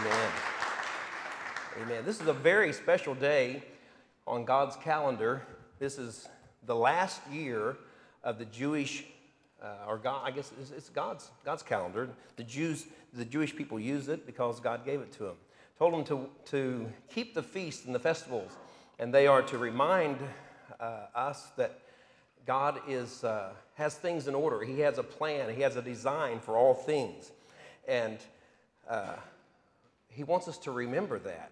Amen. Amen. This is a very special day on God's calendar. This is the last year of the Jewish, uh, or God, I guess it's, it's, God's, God's calendar. The Jews, the Jewish people use it because God gave it to them. Told them to, to keep the feasts and the festivals, and they are to remind uh, us that God is, uh, has things in order. He has a plan, He has a design for all things. And uh, He wants us to remember that.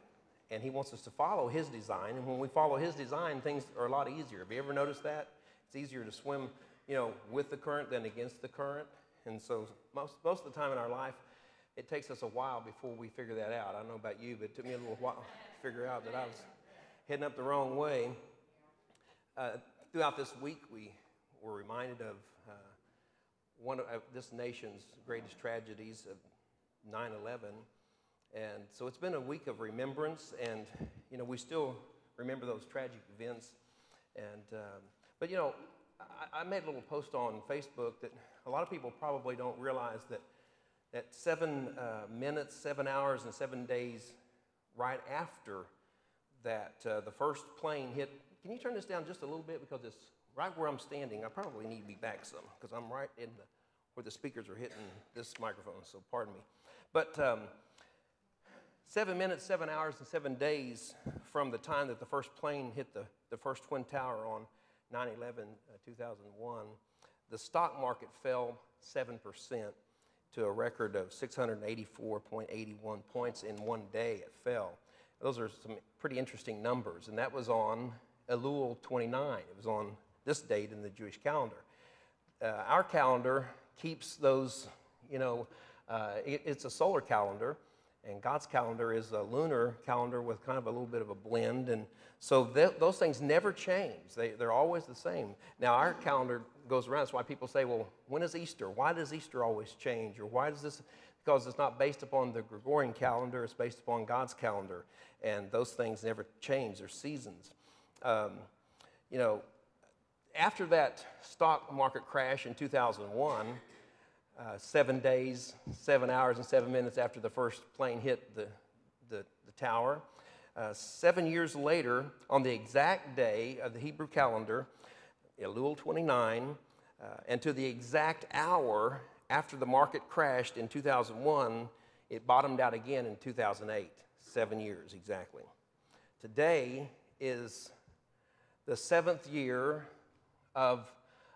And He wants us to follow His design. And when we follow His design, things are a lot easier. Have you ever noticed that? It's easier to swim, you know, with the current than against the current. And so most, most of the time in our life, it takes us a while before we figure that out. I don't know about you, but it took me a little while to figure out that I was heading up the wrong way. Uh, throughout this week, we were reminded of uh, one of this nation's greatest tragedies of 9 11. And so it's been a week of remembrance, and you know we still remember those tragic events. And um, but you know, I, I, made a little post on Facebook that a lot of people probably don't realize that that seven uh, minutes, seven hours, and seven days right after that uh, the first plane hit. Can you turn this down just a little bit because it's right where I'm standing. I probably need to be back some because I'm right in the where the speakers are hitting this microphone. So pardon me. But um, seven minutes, seven hours, and seven days from the time that the first plane hit the, the first Twin Tower on 9 11, uh, 2001, the stock market fell 7% to a record of 684.81 points in one day. It fell. Those are some pretty interesting numbers. And that was on Elul 29. It was on this date in the Jewish calendar. Uh, our calendar keeps those, you know, uh, it, it's a solar calendar, and God's calendar is a lunar calendar with kind of a little bit of a blend. And so th- those things never change, they, they're always the same. Now, our calendar goes around. That's why people say, well, when is Easter? Why does Easter always change? Or why does this? Because it's not based upon the Gregorian calendar, it's based upon God's calendar. And those things never change, they're seasons. Um, you know, after that stock market crash in 2001, uh, seven days, seven hours, and seven minutes after the first plane hit the, the, the tower, uh, seven years later, on the exact day of the Hebrew calendar, Elul 29, uh, and to the exact hour after the market crashed in 2001, it bottomed out again in 2008, seven years exactly. Today is the seventh year of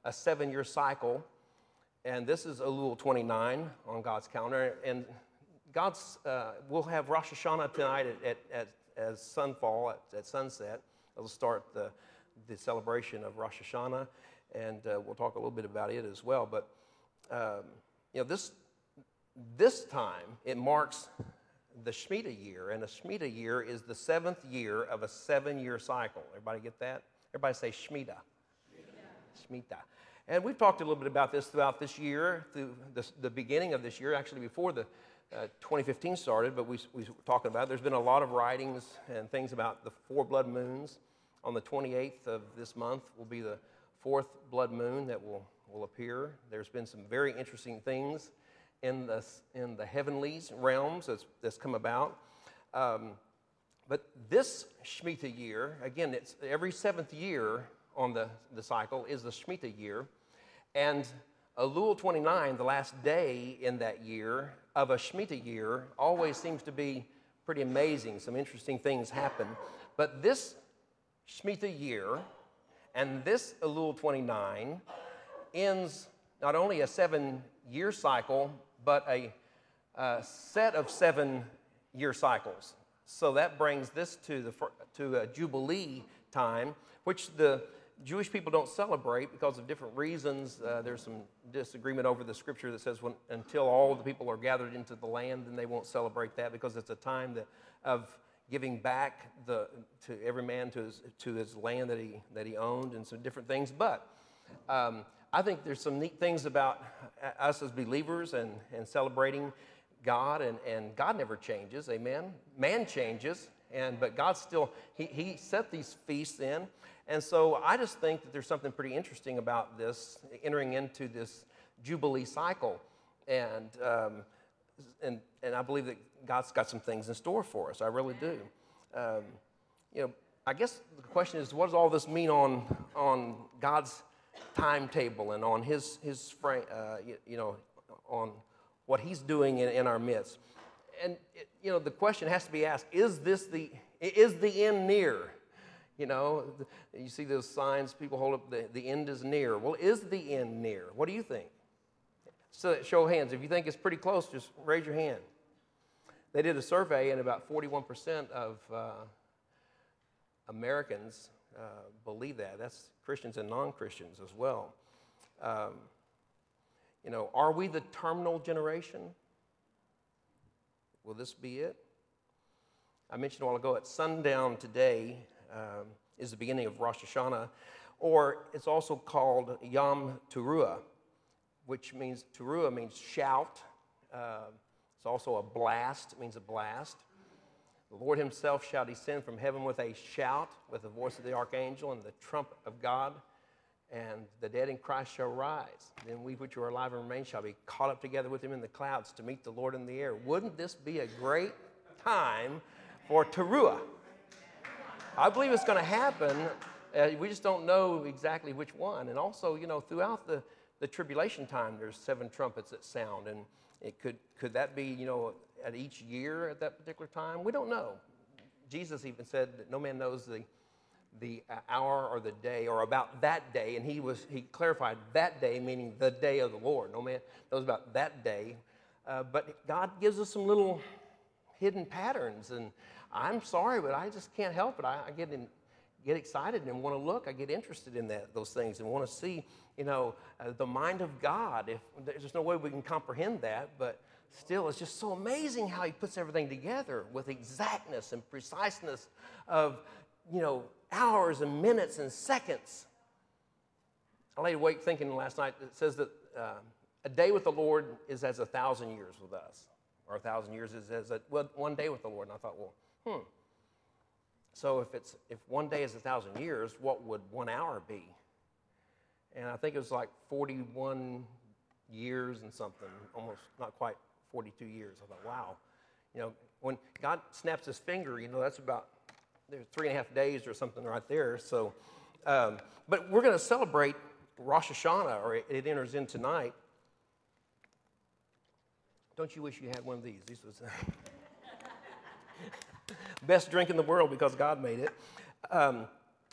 a seven year cycle. And this is Elul 29 on God's calendar. And God's, uh, we'll have Rosh Hashanah tonight at, at, at as sunfall, at, at sunset. It'll start the, the celebration of Rosh Hashanah. And uh, we'll talk a little bit about it as well. But, um, you know, this, this time it marks the Shemitah year. And a Shemitah year is the seventh year of a seven year cycle. Everybody get that? Everybody say Shemitah. Shemitah. And we've talked a little bit about this throughout this year, through the, the beginning of this year, actually before the uh, 2015 started, but we, we were talking about it. There's been a lot of writings and things about the four blood moons. On the 28th of this month will be the fourth blood moon that will, will appear. There's been some very interesting things in the, in the heavenly realms that's, that's come about. Um, but this Shemitah year, again, it's every seventh year on the, the cycle is the Shemitah year. And Elul 29, the last day in that year of a Shemitah year, always seems to be pretty amazing. Some interesting things happen. But this Shemitah year and this Elul 29 ends not only a seven year cycle, but a, a set of seven year cycles. So that brings this to, the, to a Jubilee time, which the Jewish people don't celebrate because of different reasons. Uh, there's some disagreement over the scripture that says when, until all the people are gathered into the land, then they won't celebrate that because it's a time that, of giving back the, to every man to his, to his land that he, that he owned and some different things. But um, I think there's some neat things about us as believers and, and celebrating God, and, and God never changes, amen? Man changes, and, but God still, he, he set these feasts in. And so I just think that there's something pretty interesting about this, entering into this Jubilee cycle. And um, and, and I believe that God's got some things in store for us. I really do. Um, you know, I guess the question is, what does all this mean on, on God's timetable and on His, his frame, uh, you, you, know, on what He's doing in, in our midst? And, it, you know, the question has to be asked, is this the, is the end near? You know, you see those signs people hold up, the, the end is near. Well, is the end near? What do you think? So, show of hands. If you think it's pretty close, just raise your hand. They did a survey, and about 41% of uh, Americans uh, believe that. That's Christians and non Christians as well. Um, you know, are we the terminal generation? Will this be it? I mentioned a while ago at sundown today um, is the beginning of Rosh Hashanah, or it's also called Yom Teruah which means, teruah means shout. Uh, it's also a blast, it means a blast. The Lord himself shall descend from heaven with a shout, with the voice of the archangel and the trump of God, and the dead in Christ shall rise. Then we which are alive and remain shall be caught up together with him in the clouds to meet the Lord in the air. Wouldn't this be a great time for Teruah? I believe it's going to happen. Uh, we just don't know exactly which one. And also, you know, throughout the the tribulation time, there's seven trumpets that sound, and it could could that be you know at each year at that particular time? We don't know. Jesus even said that no man knows the the hour or the day or about that day, and he was he clarified that day meaning the day of the Lord. No man knows about that day, uh, but God gives us some little hidden patterns, and I'm sorry, but I just can't help it. I, I get in, get excited and want to look. I get interested in that, those things and want to see, you know, uh, the mind of God. If there's no way we can comprehend that, but still, it's just so amazing how He puts everything together with exactness and preciseness of, you know, hours and minutes and seconds. I lay awake thinking last night. It says that uh, a day with the Lord is as a thousand years with us, or a thousand years is as a, well, one day with the Lord. And I thought, well, hmm so if it's if one day is a thousand years, what would one hour be? And I think it was like 41 years and something, almost not quite 42 years. I thought, wow, you know, when God snaps His finger, you know, that's about there's three and a half days or something right there. So, um, but we're going to celebrate Rosh Hashanah, or it, it enters in tonight. Don't you wish you had one of these? These was. best drink in the world because God made it. Um,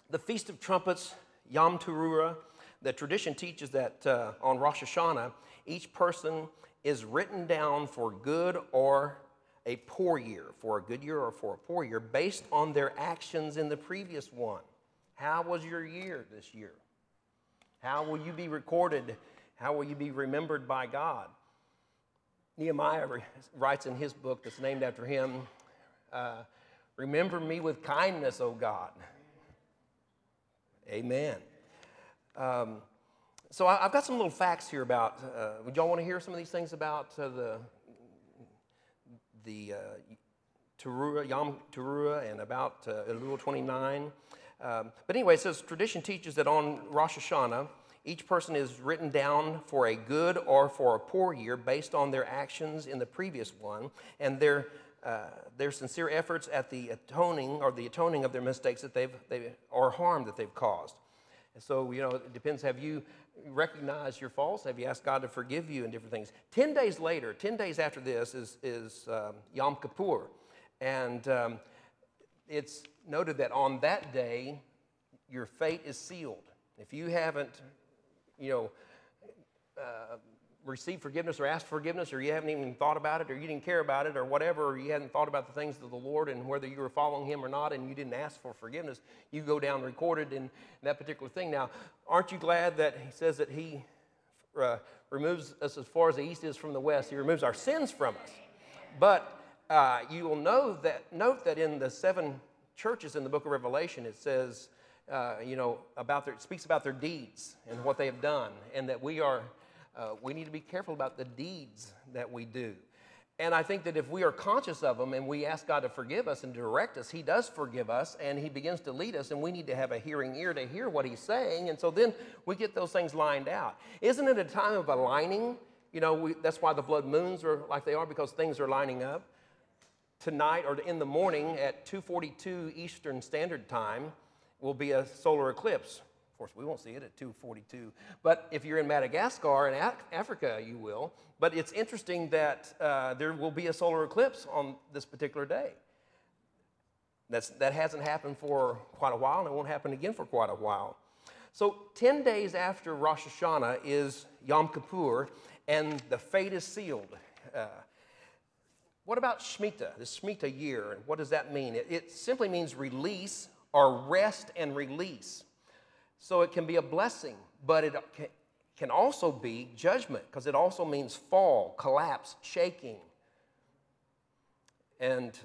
the Feast of Trumpets, Yom Teruah, the tradition teaches that uh, on Rosh Hashanah, each person is written down for good or a poor year, for a good year or for a poor year, based on their actions in the previous one. How was your year this year? How will you be recorded? How will you be remembered by God? Nehemiah writes in his book that's named after him uh, Remember me with kindness, O God. Amen. Um, so I, have got some little facts here about. Uh, would y'all want to hear some of these things about uh, the the uh, Teruah, Yom and about uh, Elul 29? Um, but anyway, it says tradition teaches that on Rosh Hashanah, each person is written down for a good or for a poor year based on their actions in the previous one, and their uh, their sincere efforts at the atoning or the atoning of their mistakes that they've, they, or harm that they've caused. And so, you know, it depends. Have you recognized your faults? Have you asked God to forgive you and different things? Ten days later, ten days after this, is, is um, Yom Kippur. And um, it's noted that on that day, your fate is sealed. If you haven't, you know, uh, received forgiveness or asked forgiveness, or you haven't even thought about it, or you didn't care about it, or whatever, or you hadn't thought about the things of the Lord and whether you were following Him or not, and you didn't ask for forgiveness, you go down recorded in that particular thing. Now, aren't you glad that He says that He uh, removes us as far as the east is from the west? He removes our sins from us. But uh, you will know that, note that in the seven churches in the book of Revelation, it says, uh, you know, about their, it speaks about their deeds and what they have done, and that we are uh, we need to be careful about the deeds that we do. And I think that if we are conscious of them and we ask God to forgive us and direct us, He does forgive us and He begins to lead us, and we need to have a hearing ear to hear what He's saying. And so then we get those things lined out. Isn't it a time of aligning? You know, we, that's why the blood moons are like they are because things are lining up. Tonight or in the morning at 2:42 Eastern Standard Time will be a solar eclipse. Of course, we won't see it at 2:42, but if you're in Madagascar and Africa, you will. But it's interesting that uh, there will be a solar eclipse on this particular day. That's, that hasn't happened for quite a while, and it won't happen again for quite a while. So, 10 days after Rosh Hashanah is Yom Kippur, and the fate is sealed. Uh, what about Shemitah, the Shemitah year, and what does that mean? It, it simply means release or rest and release. So it can be a blessing, but it can also be judgment because it also means fall, collapse, shaking. And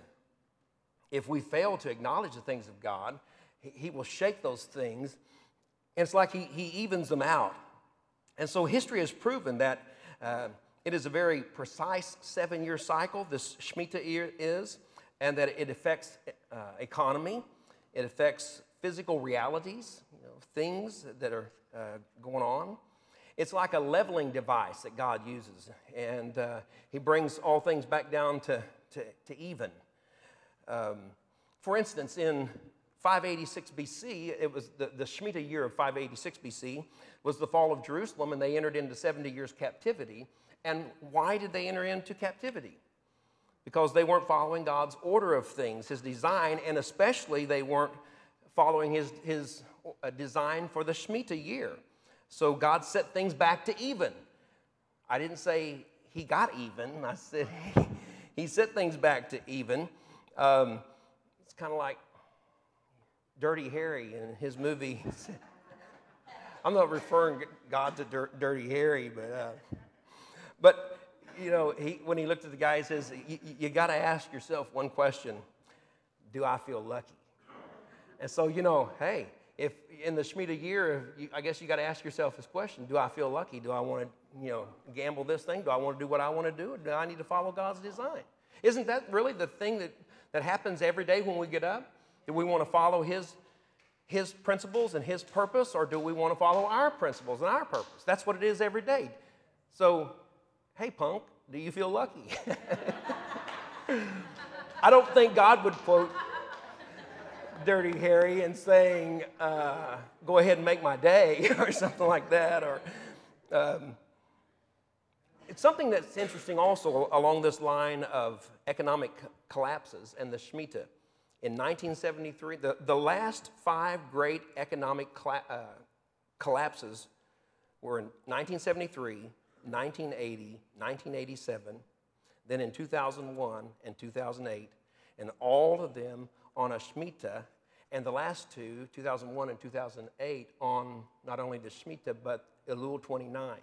if we fail to acknowledge the things of God, He will shake those things. And it's like He, he evens them out. And so history has proven that uh, it is a very precise seven year cycle, this Shemitah year is, and that it affects uh, economy, it affects physical realities, you know, things that are uh, going on. It's like a leveling device that God uses, and uh, He brings all things back down to, to, to even. Um, for instance, in 586 BC, it was the, the Shemitah year of 586 BC, was the fall of Jerusalem, and they entered into 70 years captivity. And why did they enter into captivity? Because they weren't following God's order of things, His design, and especially they weren't following His, his uh, design for the Shemitah year. So God set things back to even. I didn't say He got even, I said He set things back to even. Um, it's kind of like Dirty Harry in his movie. I'm not referring God to Dirty Harry, but uh, but you know, he, when he looked at the guy, he says, "You got to ask yourself one question: Do I feel lucky?" And so, you know, hey, if in the Shemitah year, you, I guess you got to ask yourself this question: Do I feel lucky? Do I want to, you know, gamble this thing? Do I want to do what I want to do? Or do I need to follow God's design? Isn't that really the thing that, that happens every day when we get up? Do we want to follow His his principles and his purpose, or do we want to follow our principles and our purpose? That's what it is every day. So, hey, punk, do you feel lucky? I don't think God would quote Dirty Harry and saying, uh, go ahead and make my day, or something like that. Or um, It's something that's interesting also along this line of economic collapses and the Shemitah in 1973, the, the last five great economic cla- uh, collapses were in 1973, 1980, 1987, then in 2001 and 2008, and all of them on a Shemitah, and the last two, 2001 and 2008, on not only the Shemitah, but Elul 29.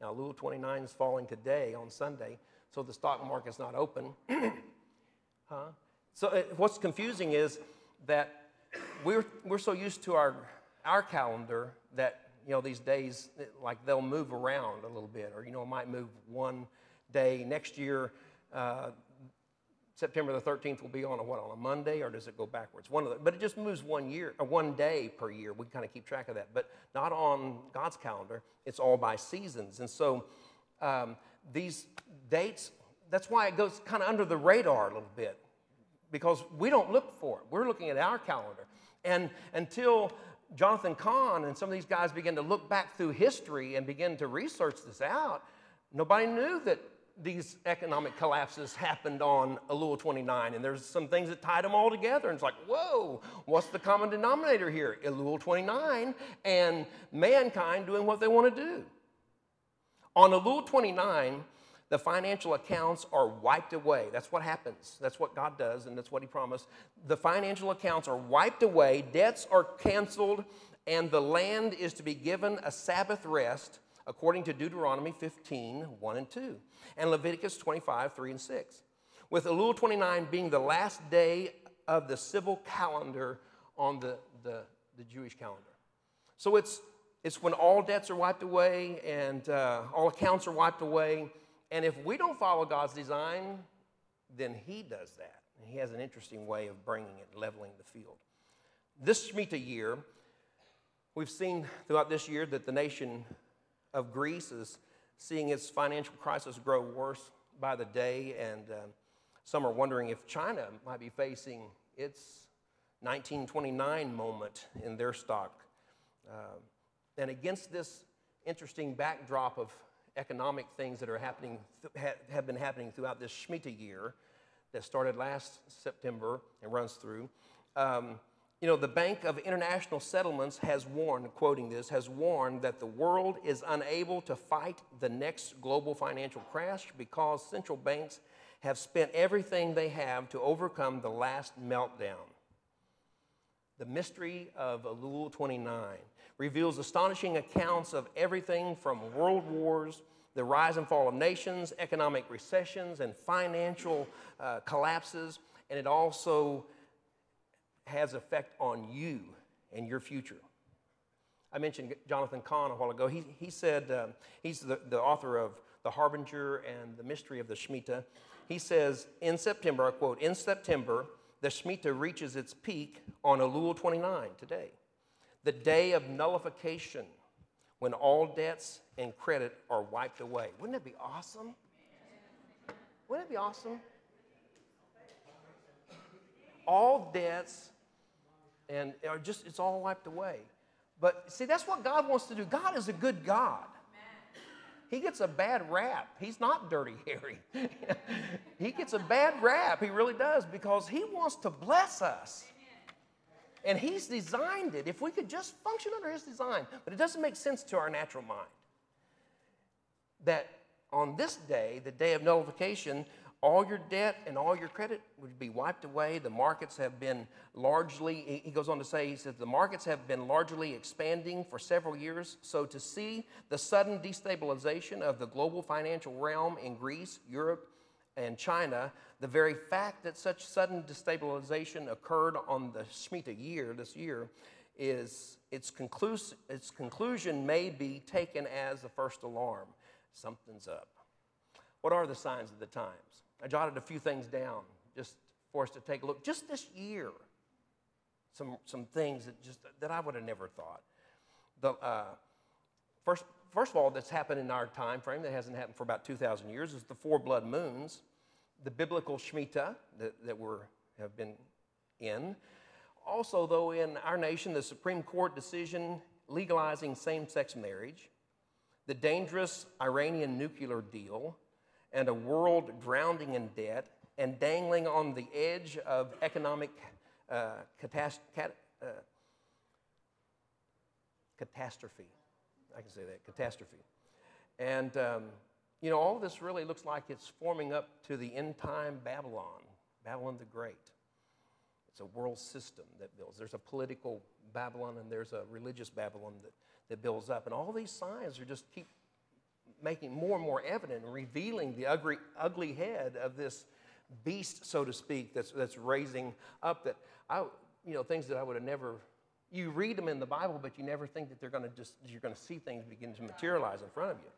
Now, Elul 29 is falling today on Sunday, so the stock market's not open. huh? So uh, what's confusing is that we're, we're so used to our, our calendar that, you know, these days, like they'll move around a little bit, or, you know, it might move one day. Next year, uh, September the 13th will be on a what, on a Monday, or does it go backwards? One of the, but it just moves one year, one day per year. We kind of keep track of that, but not on God's calendar. It's all by seasons. And so um, these dates, that's why it goes kind of under the radar a little bit because we don't look for it. We're looking at our calendar. And until Jonathan Cahn and some of these guys begin to look back through history and begin to research this out, nobody knew that these economic collapses happened on Elul 29. And there's some things that tied them all together. And it's like, whoa, what's the common denominator here? Elul 29 and mankind doing what they want to do. On Elul 29, the financial accounts are wiped away. That's what happens. That's what God does, and that's what He promised. The financial accounts are wiped away, debts are canceled, and the land is to be given a Sabbath rest according to Deuteronomy 15 1 and 2, and Leviticus 25 3 and 6. With Elul 29 being the last day of the civil calendar on the, the, the Jewish calendar. So it's, it's when all debts are wiped away and uh, all accounts are wiped away and if we don't follow God's design, then He does that. And He has an interesting way of bringing it, leveling the field. This Shemitah year, we've seen throughout this year that the nation of Greece is seeing its financial crisis grow worse by the day, and um, some are wondering if China might be facing its 1929 moment in their stock. Um, and against this interesting backdrop of economic things that are happening, have been happening throughout this Shemitah year that started last September and runs through, um, you know, the Bank of International Settlements has warned, quoting this, has warned that the world is unable to fight the next global financial crash because central banks have spent everything they have to overcome the last meltdown. The mystery of Elul 29 reveals astonishing accounts of everything from world wars, the rise and fall of nations, economic recessions, and financial uh, collapses, and it also has effect on you and your future. I mentioned Jonathan Cahn a while ago. He, he said, um, he's the, the author of The Harbinger and The Mystery of the Shemitah. He says, in September, I quote, in September, the Shemitah reaches its peak on Elul 29 today, the day of nullification when all debts and credit are wiped away. Wouldn't that be awesome? Wouldn't it be awesome? All debts and just it's all wiped away. But see, that's what God wants to do. God is a good God. He gets a bad rap. He's not dirty Harry. he gets a bad rap. He really does because he wants to bless us. And he's designed it. If we could just function under his design, but it doesn't make sense to our natural mind. That on this day, the day of nullification, all your debt and all your credit would be wiped away. The markets have been largely, he goes on to say, he says, the markets have been largely expanding for several years. So to see the sudden destabilization of the global financial realm in Greece, Europe, and China, the very fact that such sudden destabilization occurred on the Shemitah year, this year, is its, conclus- its conclusion may be taken as the first alarm. Something's up. What are the signs of the times? I jotted a few things down just for us to take a look. Just this year, some, some things that, just, that I would have never thought. The, uh, first, first of all, that's happened in our time frame, that hasn't happened for about 2,000 years, is the four blood moons, the biblical Shemitah that, that we have been in. Also, though, in our nation, the Supreme Court decision legalizing same sex marriage, the dangerous Iranian nuclear deal, and a world drowning in debt and dangling on the edge of economic uh, catast- cat- uh, catastrophe. I can say that catastrophe. And, um, you know, all this really looks like it's forming up to the end time Babylon, Babylon the Great. It's a world system that builds. There's a political Babylon and there's a religious Babylon that, that builds up. And all these signs are just keep making more and more evident revealing the ugly, ugly head of this beast, so to speak, that's, that's raising up that I, you know, things that I would have never, you read them in the Bible, but you never think that they're going to just, you're going to see things begin to materialize in front of you.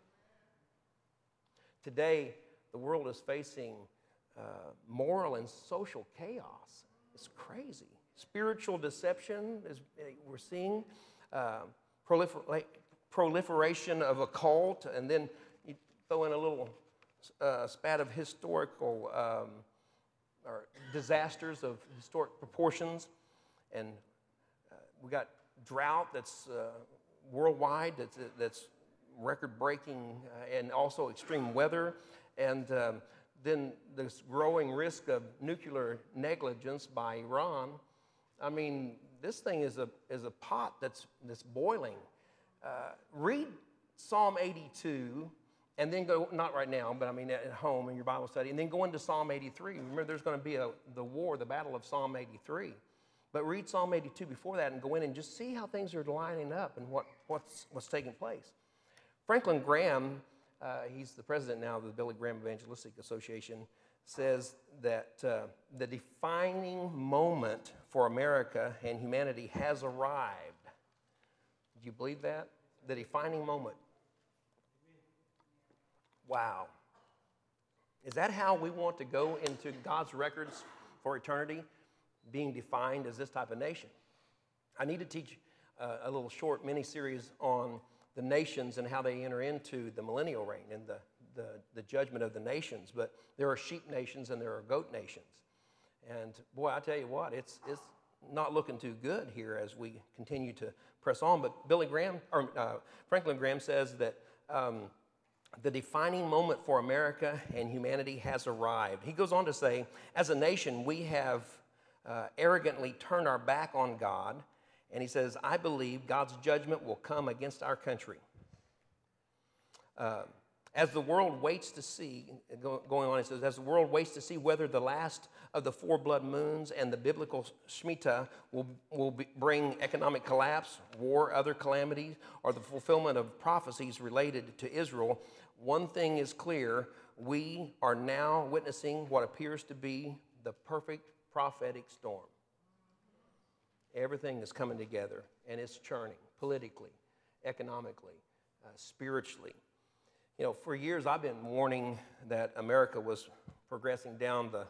Today, the world is facing uh, moral and social chaos. It's crazy. Spiritual deception, is, we're seeing uh, proliferation of a cult, and then you throw in a little uh, spat of historical um, or disasters of historic proportions, and uh, we got drought that's uh, worldwide, that's, that's record-breaking, uh, and also extreme weather, and um, then this growing risk of nuclear negligence by Iran. I mean, this thing is a, is a pot that's, that's boiling uh, read Psalm 82 and then go, not right now, but I mean at home in your Bible study, and then go into Psalm 83. Remember, there's going to be a, the war, the battle of Psalm 83. But read Psalm 82 before that and go in and just see how things are lining up and what, what's, what's taking place. Franklin Graham, uh, he's the president now of the Billy Graham Evangelistic Association, says that uh, the defining moment for America and humanity has arrived Do you believe that? The defining moment. Wow. Is that how we want to go into God's records for eternity? Being defined as this type of nation? I need to teach uh, a little short mini series on the nations and how they enter into the millennial reign and the, the, the judgment of the nations. But there are sheep nations and there are goat nations. And boy, I tell you what, it's, it's not looking too good here as we continue to press on. But Billy Graham, or uh, Franklin Graham says that um, the defining moment for America and humanity has arrived. He goes on to say, as a nation, we have uh, arrogantly turned our back on God. And he says, I believe God's judgment will come against our country. Uh, as the world waits to see, going on, it says, as the world waits to see whether the last of the four blood moons and the biblical Shemitah will, will be, bring economic collapse, war, other calamities, or the fulfillment of prophecies related to Israel, one thing is clear. We are now witnessing what appears to be the perfect prophetic storm. Everything is coming together and it's churning politically, economically, uh, spiritually you know, for years I've been warning that America was progressing down the,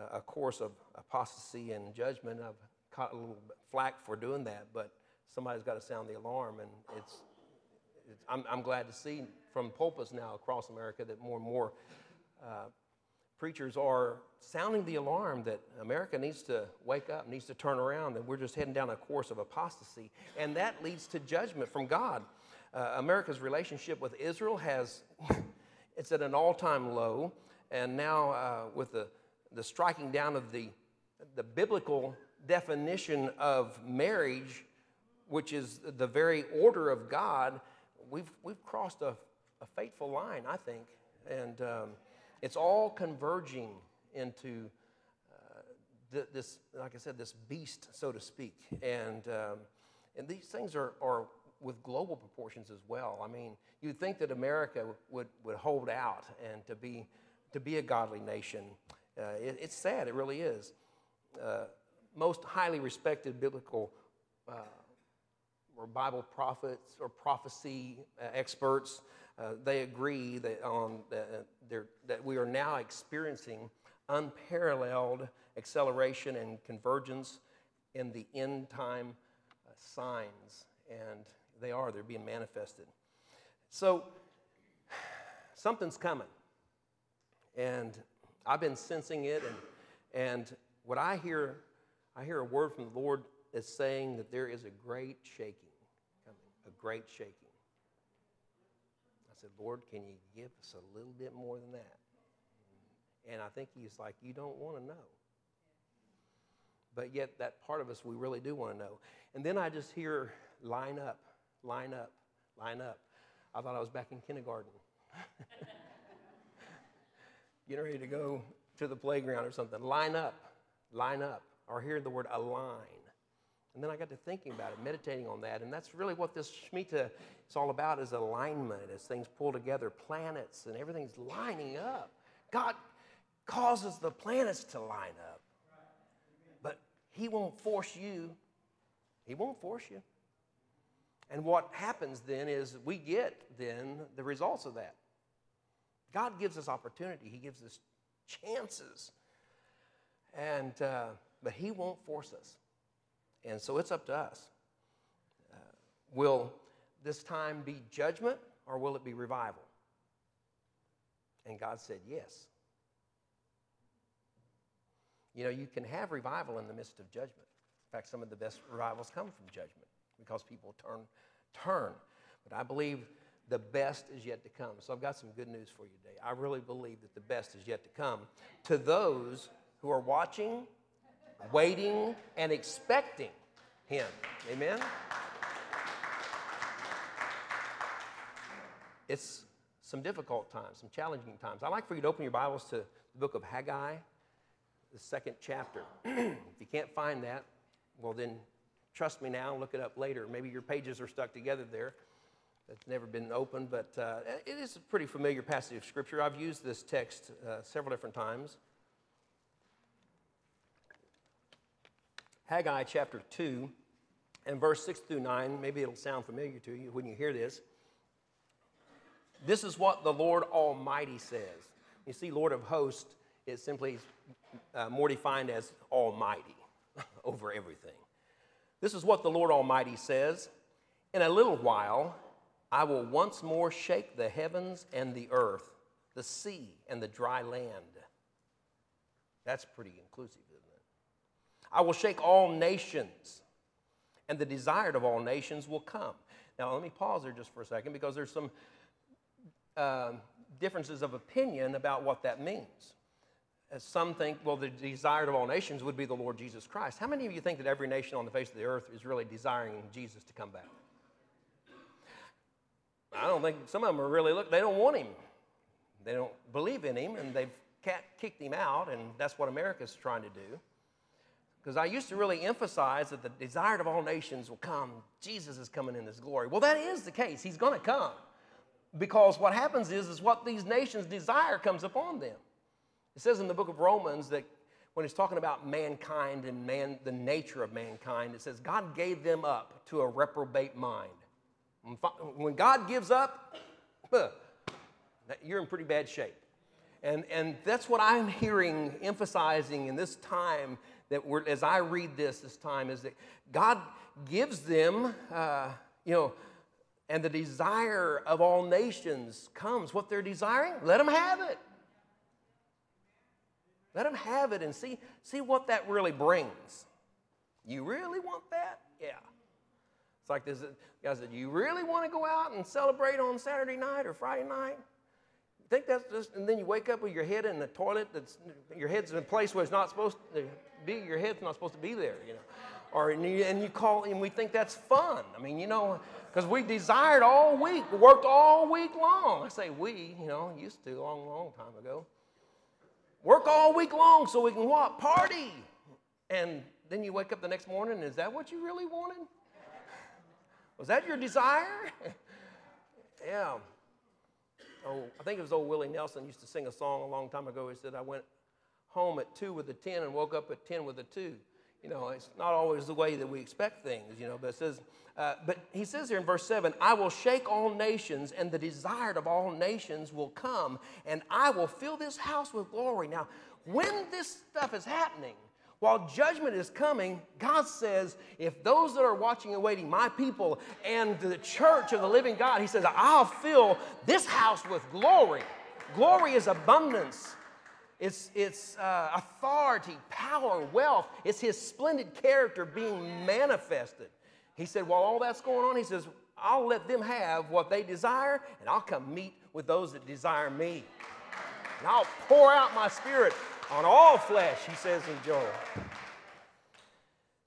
uh, a course of apostasy and judgment. I've caught a little flack for doing that, but somebody's got to sound the alarm. And it's, it's I'm, I'm, glad to see from pulpits now across America that more and more uh, preachers are sounding the alarm that America needs to wake up, needs to turn around, and we're just heading down a course of apostasy. And that leads to judgment from God. Uh, America's relationship with Israel has, it's at an all time low. And now, uh, with the, the striking down of the, the biblical definition of marriage, which is the very order of God, we've, we've crossed a, a fateful line, I think. And um, it's all converging into uh, th- this, like I said, this beast, so to speak. And, um, and these things are, are with global proportions as well. I mean, you'd think that America would, would hold out and to be, to be a godly nation. Uh, it, it's sad, it really is. Uh, most highly respected biblical uh, or Bible prophets or prophecy uh, experts, uh, they agree that, on, that we are now experiencing unparalleled acceleration and convergence in the end time uh, signs. And they are, they're being manifested. So, something's coming. And I've been sensing it, and, and what I hear, I hear a word from the Lord that's saying that there is a great shaking coming, a great shaking. I said, Lord, can you give us a little bit more than that? And I think he's like, You don't want to know. But yet, that part of us, we really do want to know. And then I just hear, line up line up, line up. I thought I was back in kindergarten. Getting ready to go to the playground or something. Line up, line up. Or hear the word align. And then I got to thinking about it, meditating on that. And that's really what this Shemitah is all about is alignment as things pull together, planets and everything's lining up. God causes the planets to line up. But He won't force you. He won't force you. And what happens then is we get then the results of that. God gives us opportunity, He gives us chances. And, uh, but He won't force us. And so it's up to us. Uh, will this time be judgment or will it be revival? And God said, yes. You know, you can have revival in the midst of judgment. In fact, some of the best revivals come from judgment because people turn, turn. But I believe the best is yet to come. So I've got some good news for you today. I really believe that the best is yet to come to those who are watching, waiting, and expecting Him. Amen? It's some difficult times, some challenging times. I'd like for you to open your Bibles to the book of Haggai, the second chapter. if you can't find that, well, then Trust me now, look it up later. Maybe your pages are stuck together there. It's never been opened, but uh, it is a pretty familiar passage of Scripture. I've used this text uh, several different times. Haggai chapter 2 and verse 6 through 9. Maybe it'll sound familiar to you when you hear this. This is what the Lord Almighty says. You see, Lord of hosts is simply uh, more defined as Almighty over everything. This is what the Lord Almighty says In a little while, I will once more shake the heavens and the earth, the sea and the dry land. That's pretty inclusive, isn't it? I will shake all nations, and the desired of all nations will come. Now, let me pause there just for a second because there's some uh, differences of opinion about what that means. As some think, well, the desired of all nations would be the Lord Jesus Christ. How many of you think that every nation on the face of the earth is really desiring Jesus to come back? I don't think some of them are really look. They don't want him. They don't believe in him, and they've kicked him out, and that's what America's trying to do. Because I used to really emphasize that the desired of all nations will come. Jesus is coming in his glory. Well, that is the case. He's going to come. Because what happens is, is what these nations desire comes upon them. It says in the book of Romans that when it's talking about mankind and man, the nature of mankind, it says God gave them up to a reprobate mind. When God gives up, you're in pretty bad shape. And, and that's what I'm hearing emphasizing in this time that we're, as I read this this time is that God gives them, uh, you know, and the desire of all nations comes. What they're desiring, let them have it. Let them have it and see, see what that really brings. You really want that? Yeah. It's like this guy said, You really want to go out and celebrate on Saturday night or Friday night? You think that's just, and then you wake up with your head in the toilet that's, your head's in a place where it's not supposed to be, your head's not supposed to be there, you know. Or, and you, and you call, and we think that's fun. I mean, you know, because we desired all week, we worked all week long. I say we, you know, used to a long, long time ago. Work all week long so we can what? Party. And then you wake up the next morning, is that what you really wanted? Was that your desire? yeah. Oh, I think it was old Willie Nelson used to sing a song a long time ago. He said, I went home at two with a 10 and woke up at 10 with a two. You know, it's not always the way that we expect things, you know, but it says, uh, but he says here in verse 7 I will shake all nations, and the desired of all nations will come, and I will fill this house with glory. Now, when this stuff is happening, while judgment is coming, God says, if those that are watching and waiting, my people and the church of the living God, He says, I'll fill this house with glory. Glory is abundance, it's, it's uh, authority, power, wealth. It's His splendid character being manifested. He said, while all that's going on, He says, I'll let them have what they desire, and I'll come meet with those that desire me. And I'll pour out my spirit on all flesh, he says in Joel.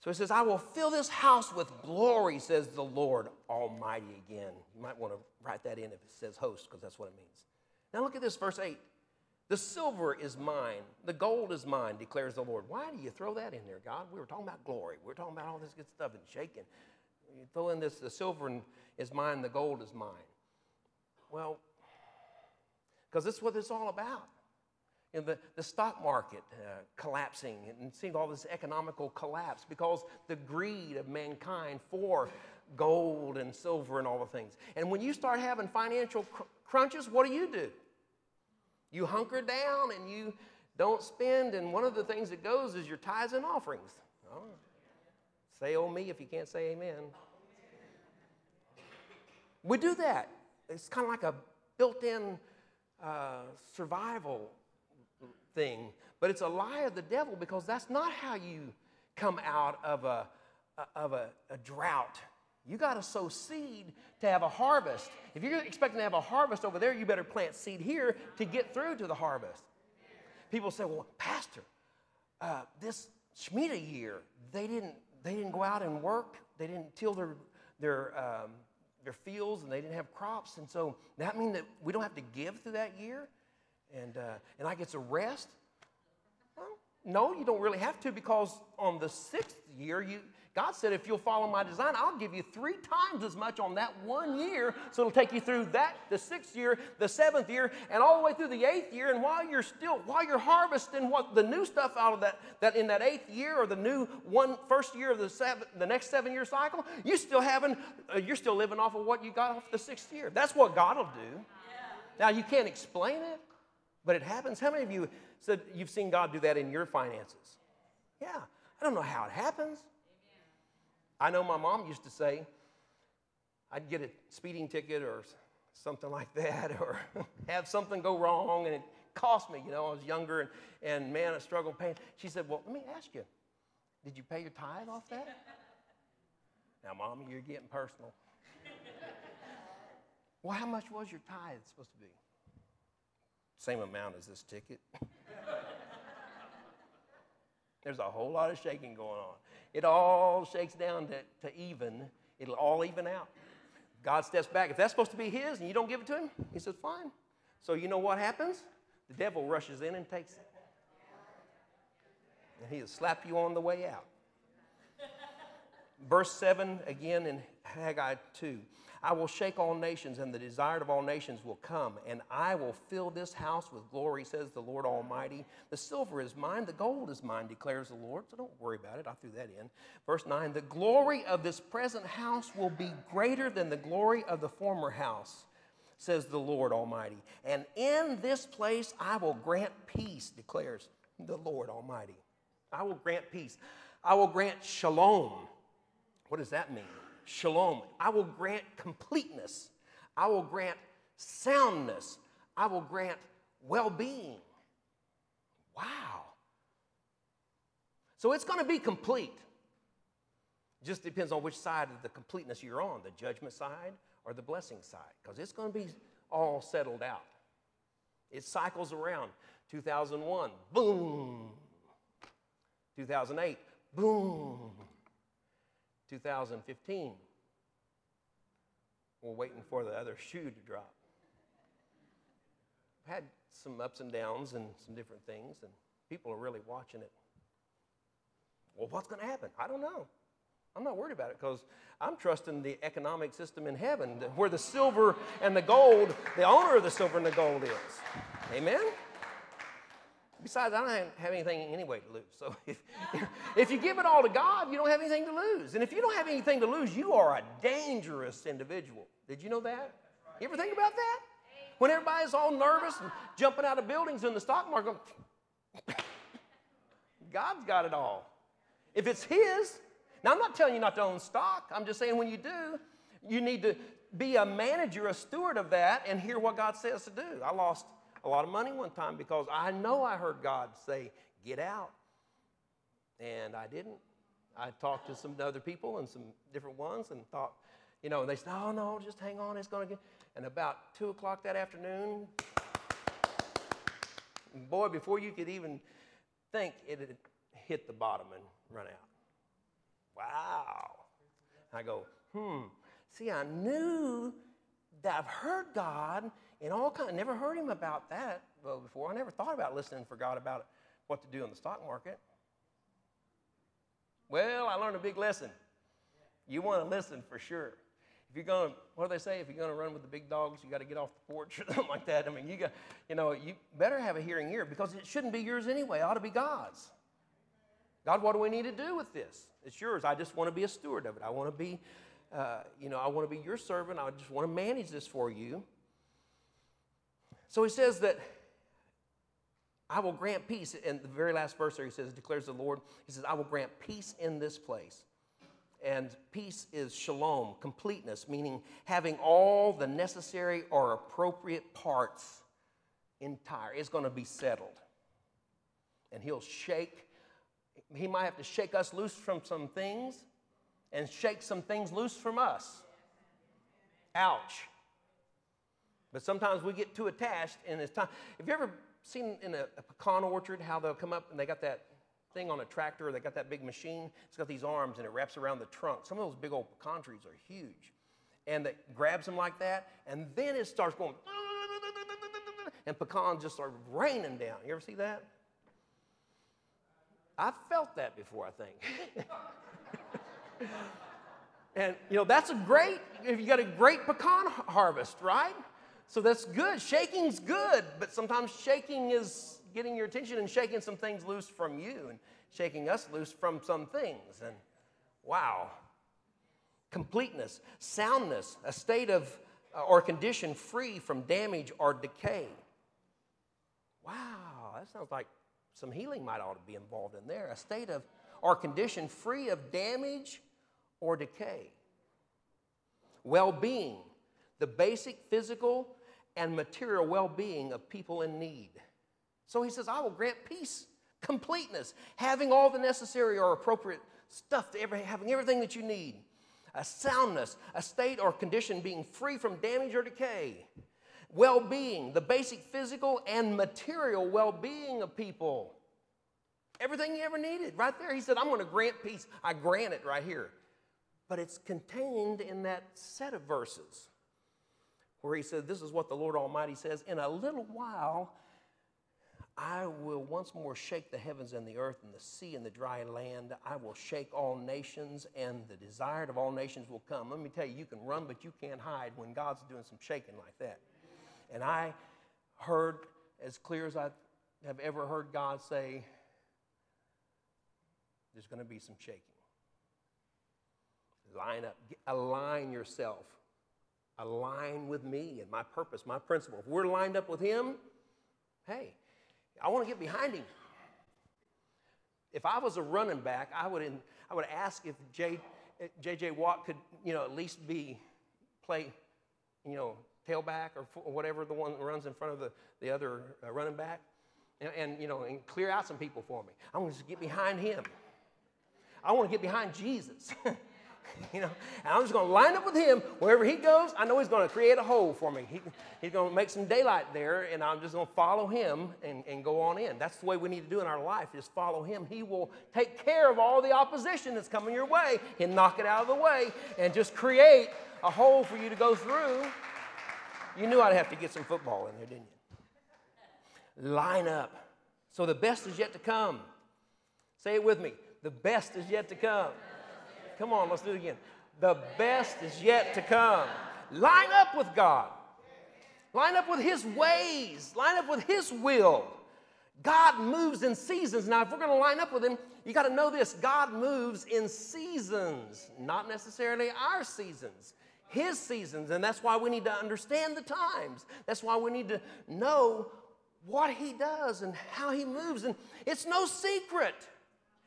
So he says, I will fill this house with glory, says the Lord Almighty again. You might want to write that in if it says host, because that's what it means. Now look at this, verse 8. The silver is mine, the gold is mine, declares the Lord. Why do you throw that in there, God? We were talking about glory. We were talking about all this good stuff and shaking. You throw in this, the silver is mine, the gold is mine. Well, because this is what it's all about you know, the, the stock market uh, collapsing and seeing all this economical collapse because the greed of mankind for gold and silver and all the things. And when you start having financial cr- crunches, what do you do? You hunker down and you don't spend, and one of the things that goes is your tithes and offerings. Oh, say oh me if you can't say amen. We do that. It's kind of like a built in uh, survival thing, but it's a lie of the devil because that's not how you come out of a, of a, a drought. You got to sow seed to have a harvest. If you're expecting to have a harvest over there, you better plant seed here to get through to the harvest. People say, "Well, Pastor, uh, this Shemitah year, they didn't they didn't go out and work. They didn't till their their um, their fields, and they didn't have crops. And so that mean that we don't have to give through that year." and, uh, and I get to rest? Well, no, you don't really have to because on the sixth year, you, God said, if you'll follow my design, I'll give you three times as much on that one year. So it'll take you through that, the sixth year, the seventh year, and all the way through the eighth year. And while you're still, while you're harvesting what the new stuff out of that, that in that eighth year or the new one first year of the seven, the next seven year cycle, you still having, uh, you're still living off of what you got off the sixth year. That's what God will do. Now you can't explain it. But it happens. How many of you said you've seen God do that in your finances? Yeah. I don't know how it happens. I know my mom used to say, I'd get a speeding ticket or something like that, or have something go wrong, and it cost me. You know, I was younger, and, and man, I struggled paying. She said, Well, let me ask you, did you pay your tithe off that? now, Mommy, you're getting personal. well, how much was your tithe supposed to be? Same amount as this ticket. There's a whole lot of shaking going on. It all shakes down to, to even. It'll all even out. God steps back. If that's supposed to be His and you don't give it to Him, He says, fine. So you know what happens? The devil rushes in and takes it. And He'll slap you on the way out. Verse 7 again in Haggai 2. I will shake all nations, and the desired of all nations will come, and I will fill this house with glory, says the Lord Almighty. The silver is mine, the gold is mine, declares the Lord. So don't worry about it. I threw that in. Verse 9 The glory of this present house will be greater than the glory of the former house, says the Lord Almighty. And in this place I will grant peace, declares the Lord Almighty. I will grant peace. I will grant shalom. What does that mean? Shalom. I will grant completeness. I will grant soundness. I will grant well being. Wow. So it's going to be complete. Just depends on which side of the completeness you're on the judgment side or the blessing side, because it's going to be all settled out. It cycles around. 2001, boom. 2008, boom. 2015. We're waiting for the other shoe to drop. I've had some ups and downs and some different things, and people are really watching it. Well, what's going to happen? I don't know. I'm not worried about it because I'm trusting the economic system in heaven where the silver and the gold, the owner of the silver and the gold is. Amen? Besides, I don't have anything anyway to lose. So if, if you give it all to God, you don't have anything to lose. And if you don't have anything to lose, you are a dangerous individual. Did you know that? You ever think about that? When everybody's all nervous and jumping out of buildings in the stock market, God's got it all. If it's His, now I'm not telling you not to own stock. I'm just saying when you do, you need to be a manager, a steward of that, and hear what God says to do. I lost a lot of money one time because I know I heard God say, Get out. And I didn't. I talked to some other people and some different ones and thought, you know, and they said, Oh, no, just hang on, it's going to get. And about 2 o'clock that afternoon, boy, before you could even think, it had hit the bottom and run out. Wow. I go, hmm. See, I knew that I've heard God and all kind. never heard him about that before. I never thought about listening for God about what to do in the stock market. Well, I learned a big lesson. You want to listen for sure. If you're going to, what do they say? If you're going to run with the big dogs, you got to get off the porch or something like that. I mean, you got, you know, you better have a hearing ear because it shouldn't be yours anyway. It ought to be God's. God, what do we need to do with this? It's yours. I just want to be a steward of it. I want to be, uh, you know, I want to be your servant. I just want to manage this for you. So he says that I will grant peace. In the very last verse there, he says, declares the Lord, he says, I will grant peace in this place. And peace is shalom, completeness, meaning having all the necessary or appropriate parts entire. It's going to be settled. And he'll shake, he might have to shake us loose from some things and shake some things loose from us. Ouch. But sometimes we get too attached and it's time. Have you ever seen in a, a pecan orchard how they'll come up and they got that thing on a tractor, or they got that big machine, it's got these arms and it wraps around the trunk. Some of those big old pecan trees are huge. And it grabs them like that, and then it starts going, and pecans just start raining down. You ever see that? I've felt that before, I think. and you know, that's a great, if you got a great pecan harvest, right? So that's good. Shaking's good, but sometimes shaking is getting your attention and shaking some things loose from you and shaking us loose from some things. And wow. Completeness, soundness, a state of uh, or condition free from damage or decay. Wow, that sounds like some healing might ought to be involved in there. A state of or condition free of damage or decay. well being, the basic physical and material well being of people in need. So he says, I will grant peace, completeness, having all the necessary or appropriate stuff, to every, having everything that you need, a soundness, a state or condition being free from damage or decay, well being, the basic physical and material well being of people. Everything you ever needed, right there. He said, I'm going to grant peace. I grant it right here. But it's contained in that set of verses where he said, This is what the Lord Almighty says In a little while, I will once more shake the heavens and the earth and the sea and the dry land. I will shake all nations, and the desired of all nations will come. Let me tell you, you can run, but you can't hide when God's doing some shaking like that. And I heard as clear as I have ever heard God say, there's going to be some shaking. Line up, align yourself. Align with me and my purpose, my principle. If we're lined up with Him, hey, I want to get behind Him. If I was a running back, I would, in, I would ask if J, J.J. Watt could, you know, at least be, play, you know, tailback or, or whatever the one that runs in front of the, the other uh, running back. And, and, you know, and clear out some people for me. I want to get behind him. I want to get behind Jesus. you know, and I'm just going to line up with him wherever he goes. I know he's going to create a hole for me. He, he's going to make some daylight there, and I'm just going to follow him and, and go on in. That's the way we need to do in our life: is follow him. He will take care of all the opposition that's coming your way and knock it out of the way, and just create a hole for you to go through. You knew I'd have to get some football in there, didn't you? Line up. So the best is yet to come. Say it with me. The best is yet to come. Come on, let's do it again. The best is yet to come. Line up with God. Line up with His ways. Line up with His will. God moves in seasons. Now, if we're going to line up with Him, you got to know this God moves in seasons, not necessarily our seasons, His seasons. And that's why we need to understand the times. That's why we need to know what He does and how He moves. And it's no secret.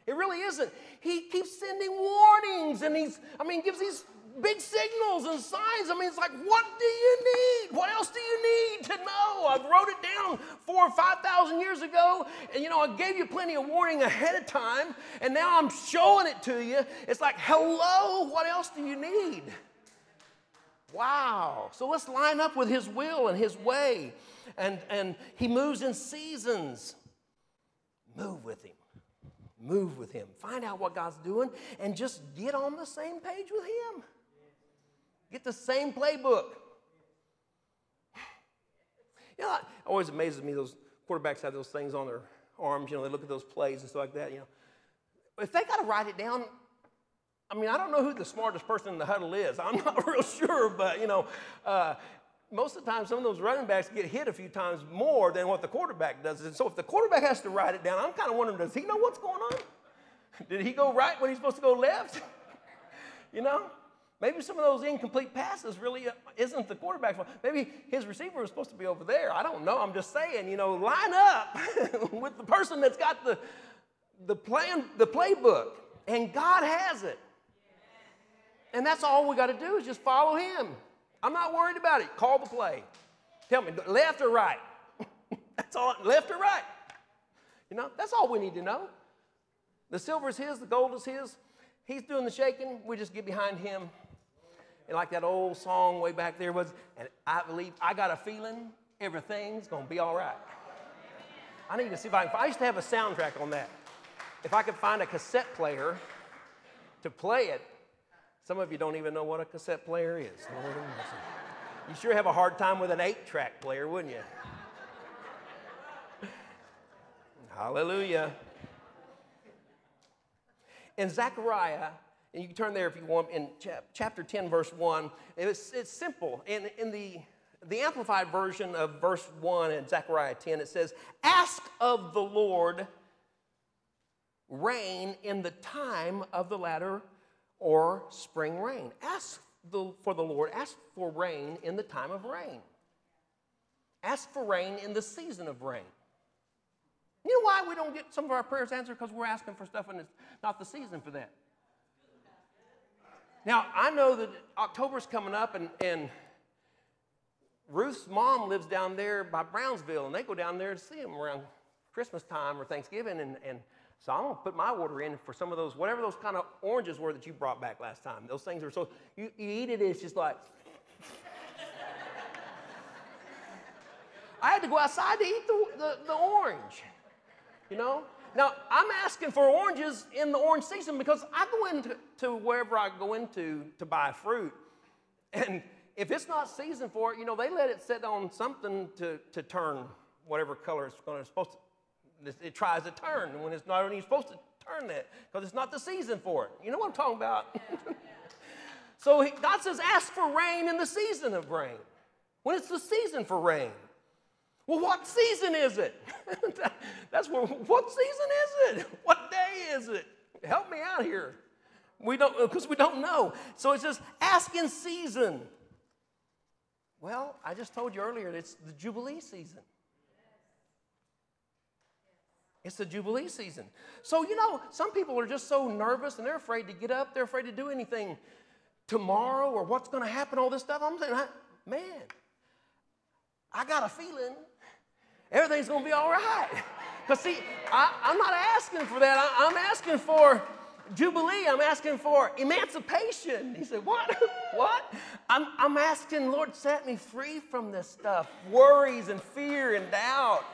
It really isn't. He keeps sending warnings and he's, I mean, gives these big signals and signs. I mean, it's like, what do you need? What else do you need to know? I wrote it down four or 5,000 years ago, and you know, I gave you plenty of warning ahead of time, and now I'm showing it to you. It's like, hello, what else do you need? Wow. So let's line up with His will and His way. And, and He moves in seasons. Move with Him move with Him. Find out what God's doing and just get on the same page with Him. Get the same playbook. You know, it always amazes me those quarterbacks have those things on their arms. You know, they look at those plays and stuff like that. You know, if they got to write it down, I mean, I don't know who the smartest person in the huddle is. I'm not real sure, but you know, uh, most of the time, some of those running backs get hit a few times more than what the quarterback does. And so if the quarterback has to write it down, I'm kind of wondering, does he know what's going on? Did he go right when he's supposed to go left? you know? Maybe some of those incomplete passes really uh, isn't the quarterback's fault. Maybe his receiver was supposed to be over there. I don't know. I'm just saying, you know, line up with the person that's got the, the plan, the playbook. And God has it. And that's all we got to do is just follow him. I'm not worried about it. Call the play. Tell me, left or right? that's all, left or right? You know, that's all we need to know. The silver is his, the gold is his. He's doing the shaking. We just get behind him. And like that old song way back there was, and I believe, I got a feeling everything's going to be all right. I need to see if I can. I used to have a soundtrack on that. If I could find a cassette player to play it, some of you don't even know what a cassette player is. You sure have a hard time with an eight track player, wouldn't you? Hallelujah. In Zechariah, and you can turn there if you want, in chapter 10, verse 1, it's, it's simple. In, in the, the Amplified version of verse 1 in Zechariah 10, it says, Ask of the Lord rain in the time of the latter or spring rain. Ask the, for the Lord, ask for rain in the time of rain. Ask for rain in the season of rain. You know why we don't get some of our prayers answered? Because we're asking for stuff and it's not the season for that. Now, I know that October's coming up, and, and Ruth's mom lives down there by Brownsville, and they go down there to see him around Christmas time or Thanksgiving. And, and so I'm to put my order in for some of those, whatever those kind of oranges were that you brought back last time. Those things are so, you, you eat it, it's just like, I had to go outside to eat the, the, the orange, you know? Now, I'm asking for oranges in the orange season because I go into to wherever I go into to buy fruit. And if it's not season for it, you know, they let it sit on something to, to turn whatever color it's going to supposed to, it tries to turn when it's not even supposed to turn that because it's not the season for it. You know what I'm talking about? so God says, ask for rain in the season of rain, when it's the season for rain. Well, what season is it? That's what, what season is it? What day is it? Help me out here. We don't, because we don't know. So it says, ask in season. Well, I just told you earlier, it's the Jubilee season. It's the Jubilee season. So, you know, some people are just so nervous and they're afraid to get up. They're afraid to do anything tomorrow or what's going to happen, all this stuff. I'm saying, man, I got a feeling everything's going to be all right. Because, see, I, am not asking for that. I, I'm asking for Jubilee. I'm asking for emancipation. He said, What? what? I'm, I'm asking, Lord, set me free from this stuff worries and fear and doubt.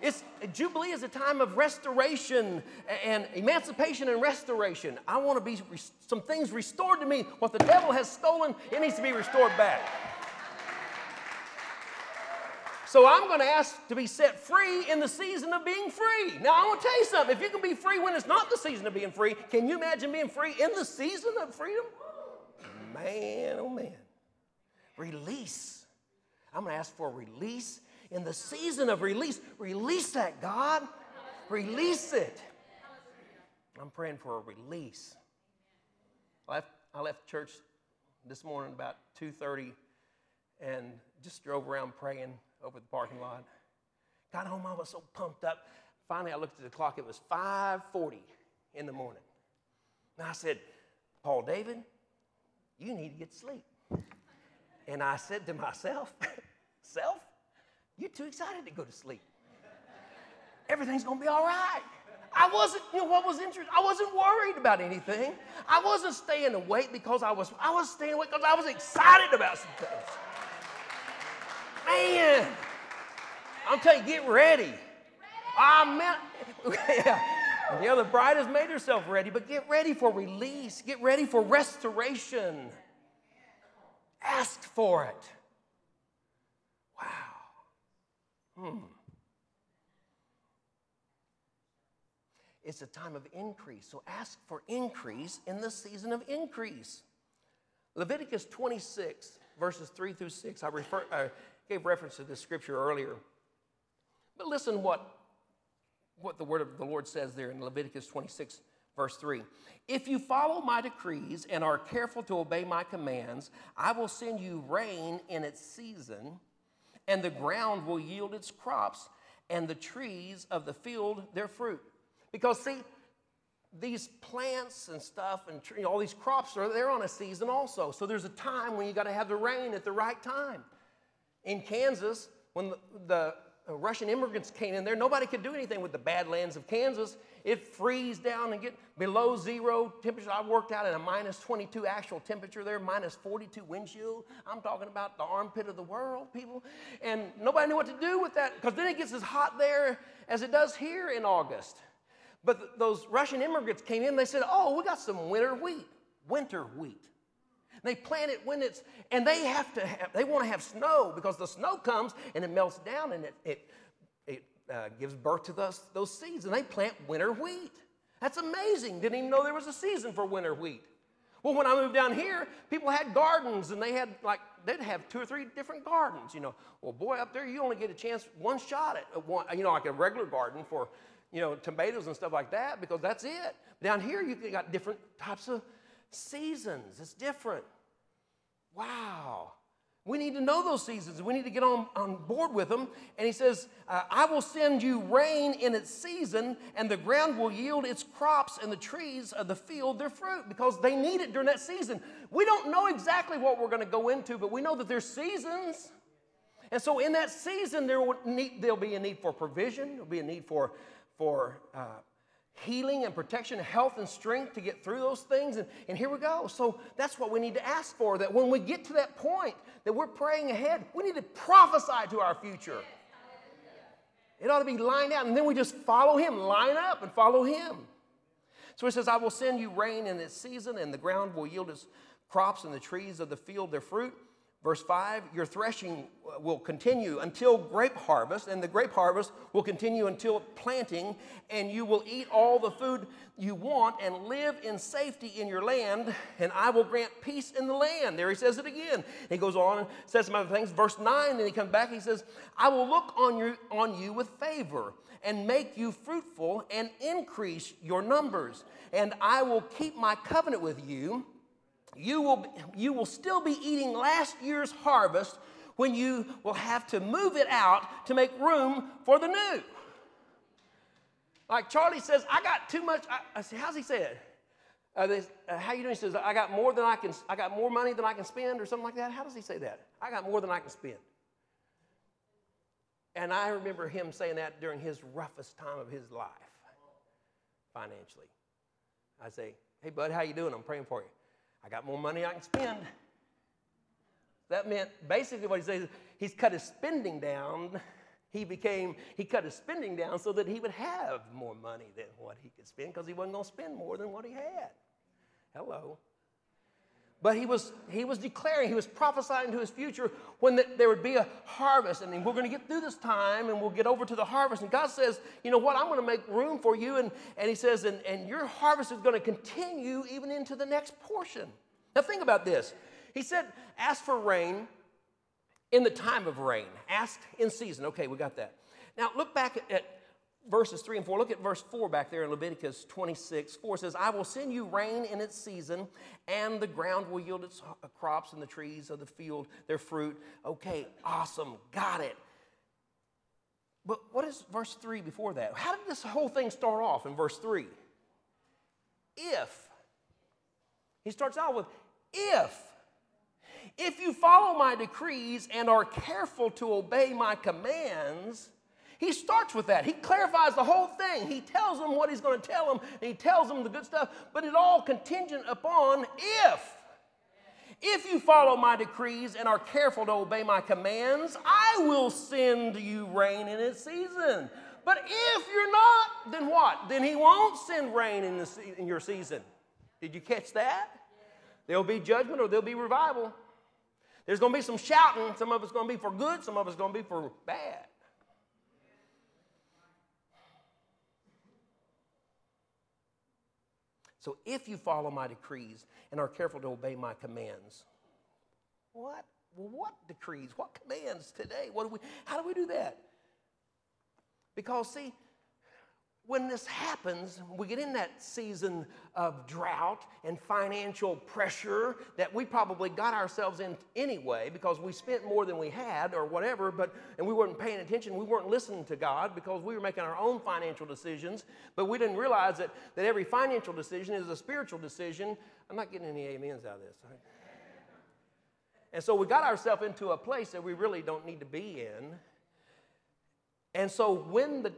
It's, Jubilee is a time of restoration and emancipation and restoration. I want to be some things restored to me. What the devil has stolen, it needs to be restored back. So I'm going to ask to be set free in the season of being free. Now, I want to tell you something. If you can be free when it's not the season of being free, can you imagine being free in the season of freedom? Man, oh man. Release. I'm going to ask for release in the season of release. Release that, God. Release it. I'm praying for a release. I left, I left church this morning about 2.30 and just drove around praying over the parking lot. Got home, I was so pumped up. Finally, I looked at the clock. It was 5:40 in the morning. And I said, Paul David, you need to get sleep. And I said to myself, Self, you're too excited to go to sleep. Everything's gonna be all right. I wasn't, you know what was interesting? I wasn't worried about anything. I wasn't staying awake because I was, I was staying awake because I was excited about some things. Man, I'm telling you, get ready. I meant, yeah. The other bride has made herself ready, but get ready for release. Get ready for restoration. Ask for it. Wow. Hmm. It's a time of increase. So ask for increase in the season of increase. Leviticus 26, verses 3 through 6. I refer, uh, gave reference to this scripture earlier. But listen what, what the word of the Lord says there in Leviticus 26, verse 3. If you follow my decrees and are careful to obey my commands, I will send you rain in its season, and the ground will yield its crops, and the trees of the field their fruit. Because, see, these plants and stuff and all these crops are they're on a season also. So there's a time when you got to have the rain at the right time in Kansas, when the, the Russian immigrants came in there, nobody could do anything with the badlands of Kansas. It freeze down and get below zero temperature. I worked out at a minus 22 actual temperature there, minus 42 wind chill. I'm talking about the armpit of the world, people. And nobody knew what to do with that because then it gets as hot there as it does here in August. But th- those Russian immigrants came in, they said, Oh, we got some winter wheat. Winter wheat. They plant it when it's, and they have to have, they want to have snow because the snow comes and it melts down and it, it uh, gives birth to those, those seeds. And they plant winter wheat. That's amazing. Didn't even know there was a season for winter wheat. Well, when I moved down here, people had gardens and they had like, they'd have two or three different gardens, you know. Well, boy, up there, you only get a chance, one shot at one, you know, like a regular garden for, you know, tomatoes and stuff like that because that's it. Down here, you got different types of seasons. It's different. Wow. We need to know those seasons. We need to get on, on board with them. And he says, uh, I will send you rain in its season, and the ground will yield its crops, and the trees of the field their fruit, because they need it during that season. We don't know exactly what we're going to go into, but we know that there's seasons. And so in that season, there will need, there'll be a need for provision, there'll be a need for, for uh, healing and protection, health and strength to get through those things. And, and here we go. So that's what we need to ask for that when we get to that point that we're praying ahead, we need to prophesy to our future. It ought to be lined out, and then we just follow Him, line up and follow Him. So He says, I will send you rain in its season, and the ground will yield its crops, and the trees of the field their fruit. Verse 5 Your threshing uh, will continue until grape harvest, and the grape harvest will continue until planting, and you will eat all the food you want and live in safety in your land, and I will grant peace in the land. There he says it again. He goes on and says some other things. Verse 9, then he comes back, he says, I will look on you, on you with favor and make you fruitful and increase your numbers, and I will keep my covenant with you you will, you will still be eating last year's harvest when you will have to move it out to make room for the new. Like Charlie says, I got too much. I, I say, how's he say it? Uh, this, uh, how you doing? He says, I got more than I can. I got more money than I can spend, or something like that. How does he say that? I got more than I can spend. And I remember him saying that during his roughest time of his life, financially. I say, Hey, bud, how you doing? I'm praying for you. I got more money I can spend. That meant basically what he says, he's cut his spending down. He became, he cut his spending down so that he would have more money than what he could spend because he wasn't going to spend more than what he had. Hello. But he was, he was declaring, he was prophesying to his future when the, there would be a harvest. And we're going to get through this time and we'll get over to the harvest. And God says, you know what, I'm going to make room for you. And, and he says, and, and your harvest is going to continue even into the next portion. Now think about this. He said, ask for rain in the time of rain. Ask in season. Okay, we got that. Now look back at, at verses 3 and 4. Look at verse 4 back there in Leviticus 26. 4 says, I will send you rain in its season, and the ground will yield its crops, and the trees of the field their fruit. Okay, awesome. Got it. But what is verse 3 before that? How did this whole thing start off in verse 3? If. He starts out with, if. If you follow my decrees and are careful to obey my commands, he starts with that. He clarifies the whole thing. He tells them what he's going to tell them, and he tells them the good stuff, but it all contingent upon if. If you follow my decrees and are careful to obey my commands, I will send you rain in its season. But if you're not, then what? Then he won't send rain in, the, in your season. Did you catch that? There'll be judgment or there'll be revival. There's going to be some shouting. Some of it's going to be for good, some of it's going to be for bad. So if you follow my decrees and are careful to obey my commands, what? Well, what decrees? What commands today? What do we, how do we do that? Because, see, when this happens, we get in that season of drought and financial pressure that we probably got ourselves in anyway because we spent more than we had or whatever, but and we weren't paying attention, we weren't listening to God because we were making our own financial decisions, but we didn't realize that, that every financial decision is a spiritual decision. I'm not getting any amens out of this. Right? And so we got ourselves into a place that we really don't need to be in. And so when the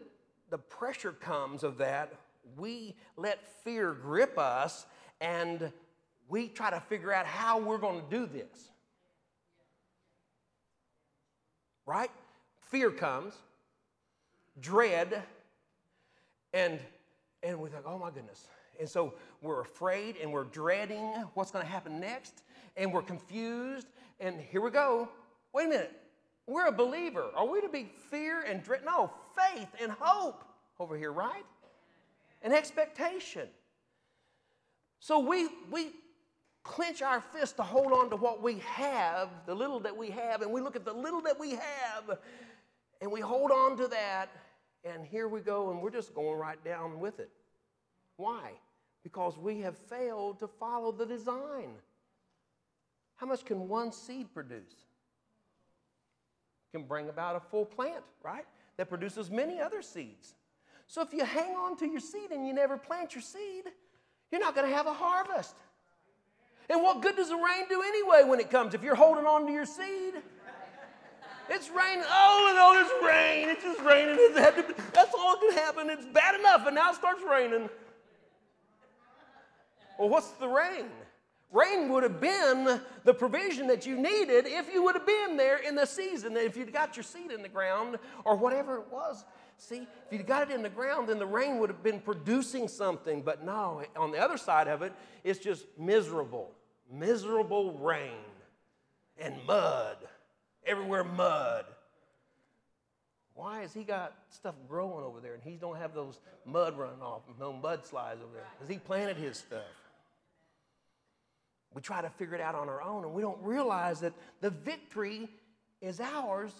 the pressure comes of that, we let fear grip us and we try to figure out how we're going to do this. Right? Fear comes, dread, and and we think, oh my goodness. And so we're afraid and we're dreading what's going to happen next, and we're confused. And here we go. Wait a minute. We're a believer. Are we to be fear and dread? No, faith and hope over here, right? And expectation. So we, we clench our fist to hold on to what we have, the little that we have, and we look at the little that we have, and we hold on to that, and here we go, and we're just going right down with it. Why? Because we have failed to follow the design. How much can one seed produce? Can bring about a full plant, right? That produces many other seeds. So if you hang on to your seed and you never plant your seed, you're not going to have a harvest. And what good does the rain do anyway when it comes if you're holding on to your seed? It's raining. Oh, no, it's rain. It's just raining. That's all that can happen. It's bad enough, and now it starts raining. Well, what's the rain? Rain would have been the provision that you needed if you would have been there in the season. If you'd got your seed in the ground or whatever it was. See, if you'd got it in the ground, then the rain would have been producing something. But no, on the other side of it, it's just miserable. Miserable rain and mud. Everywhere mud. Why has he got stuff growing over there and he don't have those mud running off, no mudslides over there? Because he planted his stuff. We try to figure it out on our own, and we don't realize that the victory is ours,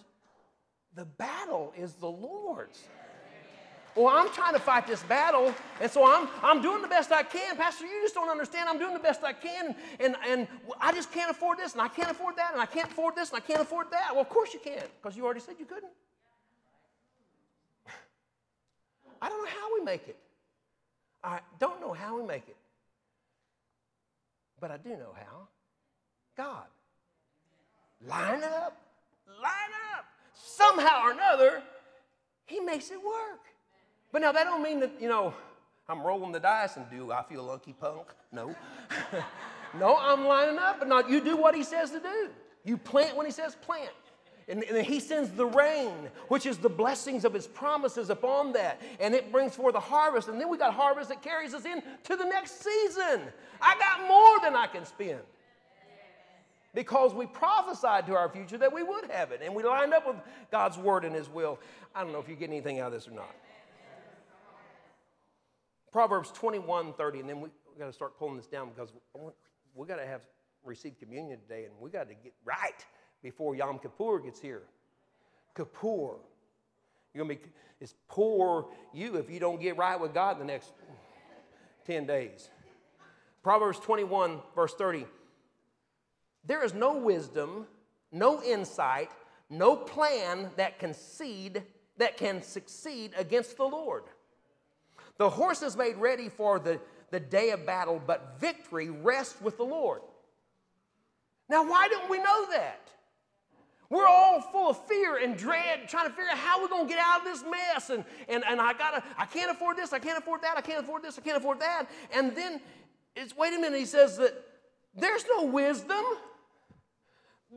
the battle is the Lord's. Well, I'm trying to fight this battle, and so I'm, I'm doing the best I can. Pastor, you just don't understand. I'm doing the best I can, and, and I just can't afford this, and I can't afford that, and I can't afford this, and I can't afford that. Well, of course you can't, because you already said you couldn't. I don't know how we make it. I don't know how we make it. But I do know how. God. Line up, line up. Somehow or another, He makes it work. But now that don't mean that, you know, I'm rolling the dice and do I feel lucky punk? No. no, I'm lining up, but not you do what he says to do. You plant when he says plant. And, he sends the rain, which is the blessings of his promises upon that. And it brings forth a harvest. And then we got harvest that carries us in to the next season. I got more than I can spend. Because we prophesied to our future that we would have it. And we lined up with God's word and his will. I don't know if you get anything out of this or not. Proverbs 21 30, and then we, we got to start pulling this down because we got to have received communion today and we got to get right before Yom Kippur gets here. Kippur. You're going to be, it's poor you if you don't get right with God in the next 10 days. Proverbs 21, verse 30. There is no wisdom, no insight, no plan that can, seed, that can succeed against the Lord. The horse is made ready for the, the day of battle, but victory rests with the Lord. Now, why don't we know that? We're all full of fear and dread, trying to figure out how we're going to get out of this mess. And, and, and I gotta, I can't afford this, I can't afford that, I can't afford this, I can't afford that. And then it's wait a minute, he says that there's no wisdom,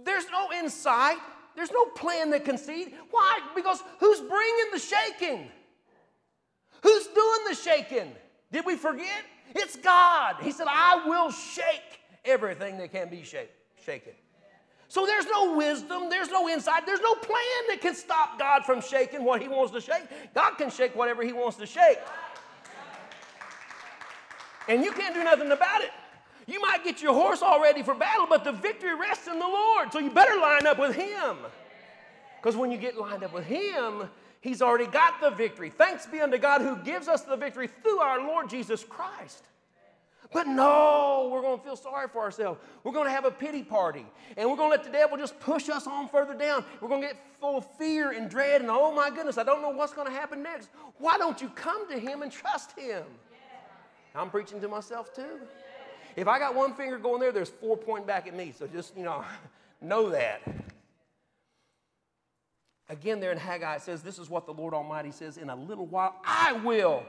there's no insight, there's no plan that can see. Why? Because who's bringing the shaking? Who's doing the shaking? Did we forget? It's God. He said, I will shake everything that can be shake, shaken. So there's no wisdom, there's no insight, there's no plan that can stop God from shaking what He wants to shake. God can shake whatever He wants to shake. And you can't do nothing about it. You might get your horse all ready for battle, but the victory rests in the Lord. So you better line up with Him. Because when you get lined up with Him, He's already got the victory. Thanks be unto God who gives us the victory through our Lord Jesus Christ. But no, we're going to feel sorry for ourselves. We're going to have a pity party. And we're going to let the devil just push us on further down. We're going to get full of fear and dread and, oh my goodness, I don't know what's going to happen next. Why don't you come to him and trust him? I'm preaching to myself too. If I got one finger going there, there's four pointing back at me. So just, you know, know that. Again, there in Haggai, it says, This is what the Lord Almighty says, In a little while, I will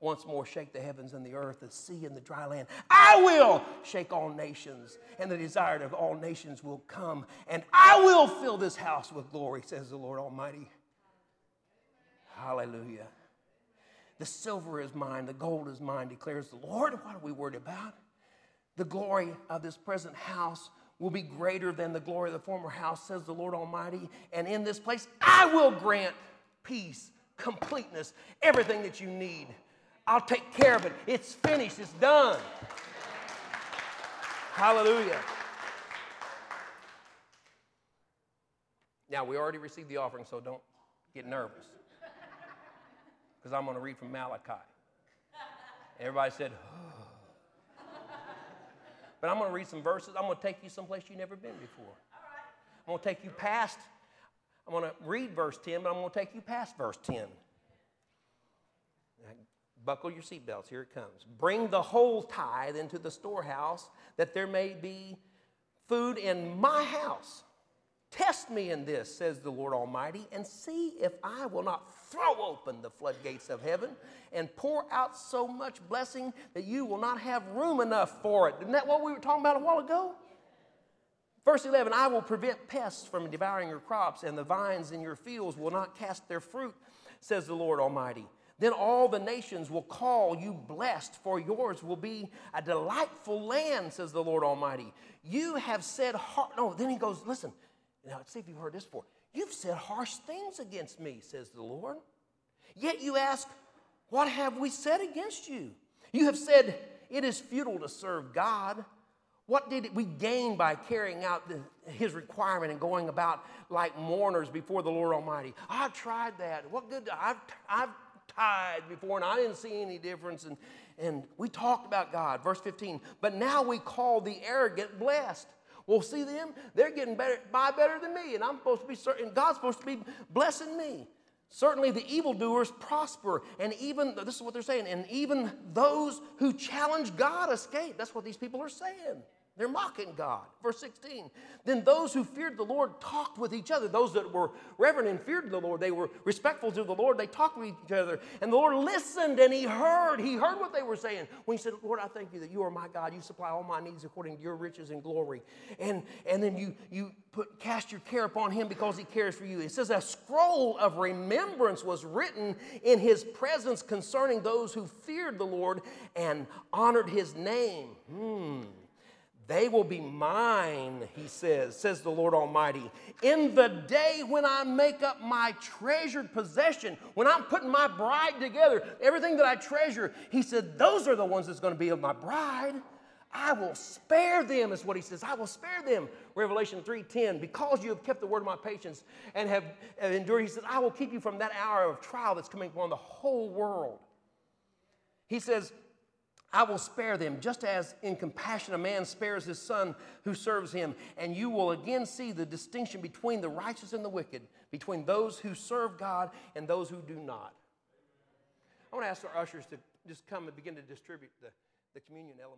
once more shake the heavens and the earth, the sea and the dry land. I will shake all nations, and the desire of all nations will come, and I will fill this house with glory, says the Lord Almighty. Hallelujah. The silver is mine, the gold is mine, declares the Lord. What are we worried about? The glory of this present house will be greater than the glory of the former house, says the Lord Almighty. And in this place, I will grant peace, completeness, everything that you need I'll take care of it. It's finished, it's done. Hallelujah. Now, we already received the offering, so don't get nervous. Because I'm going to read from Malachi. Everybody said, oh. But I'm going to read some verses. I'm going to take you someplace you've never been before. I'm going to take you past I'm going to read verse 10, but I'm going to take you past verse 10. Buckle your seatbelts. Here it comes. Bring the whole tithe into the storehouse, that there may be food in my house. Test me in this, says the Lord Almighty, and see if I will not throw open the floodgates of heaven and pour out so much blessing that you will not have room enough for it. Isn't that what we were talking about a while ago? Verse 11 I will prevent pests from devouring your crops, and the vines in your fields will not cast their fruit, says the Lord Almighty. Then all the nations will call you blessed, for yours will be a delightful land, says the Lord Almighty. You have said, har- no, then he goes, listen, now let's see if you've heard this before. You've said harsh things against me, says the Lord. Yet you ask, What have we said against you? You have said, It is futile to serve God. What did we gain by carrying out the, his requirement and going about like mourners before the Lord Almighty? I've tried that. What good? I've, I've tithed before and I didn't see any difference. And, and we talked about God. Verse 15. But now we call the arrogant blessed. Well, see them? They're getting better, by better than me, and I'm supposed to be certain, God's supposed to be blessing me. Certainly the evildoers prosper, and even, this is what they're saying, and even those who challenge God escape. That's what these people are saying. They're mocking God. Verse 16. Then those who feared the Lord talked with each other. Those that were reverent and feared the Lord, they were respectful to the Lord, they talked with each other. And the Lord listened and he heard. He heard what they were saying. When he said, Lord, I thank you that you are my God. You supply all my needs according to your riches and glory. And, and then you, you put, cast your care upon him because he cares for you. It says, A scroll of remembrance was written in his presence concerning those who feared the Lord and honored his name. Hmm. They will be mine, he says, says the Lord Almighty. In the day when I make up my treasured possession, when I'm putting my bride together, everything that I treasure, he said, those are the ones that's going to be of my bride. I will spare them, is what he says. I will spare them. Revelation 3:10. Because you have kept the word of my patience and have, have endured, he says, I will keep you from that hour of trial that's coming upon the whole world. He says, I will spare them, just as in compassion a man spares his son who serves him. And you will again see the distinction between the righteous and the wicked, between those who serve God and those who do not. I want to ask our ushers to just come and begin to distribute the, the communion element.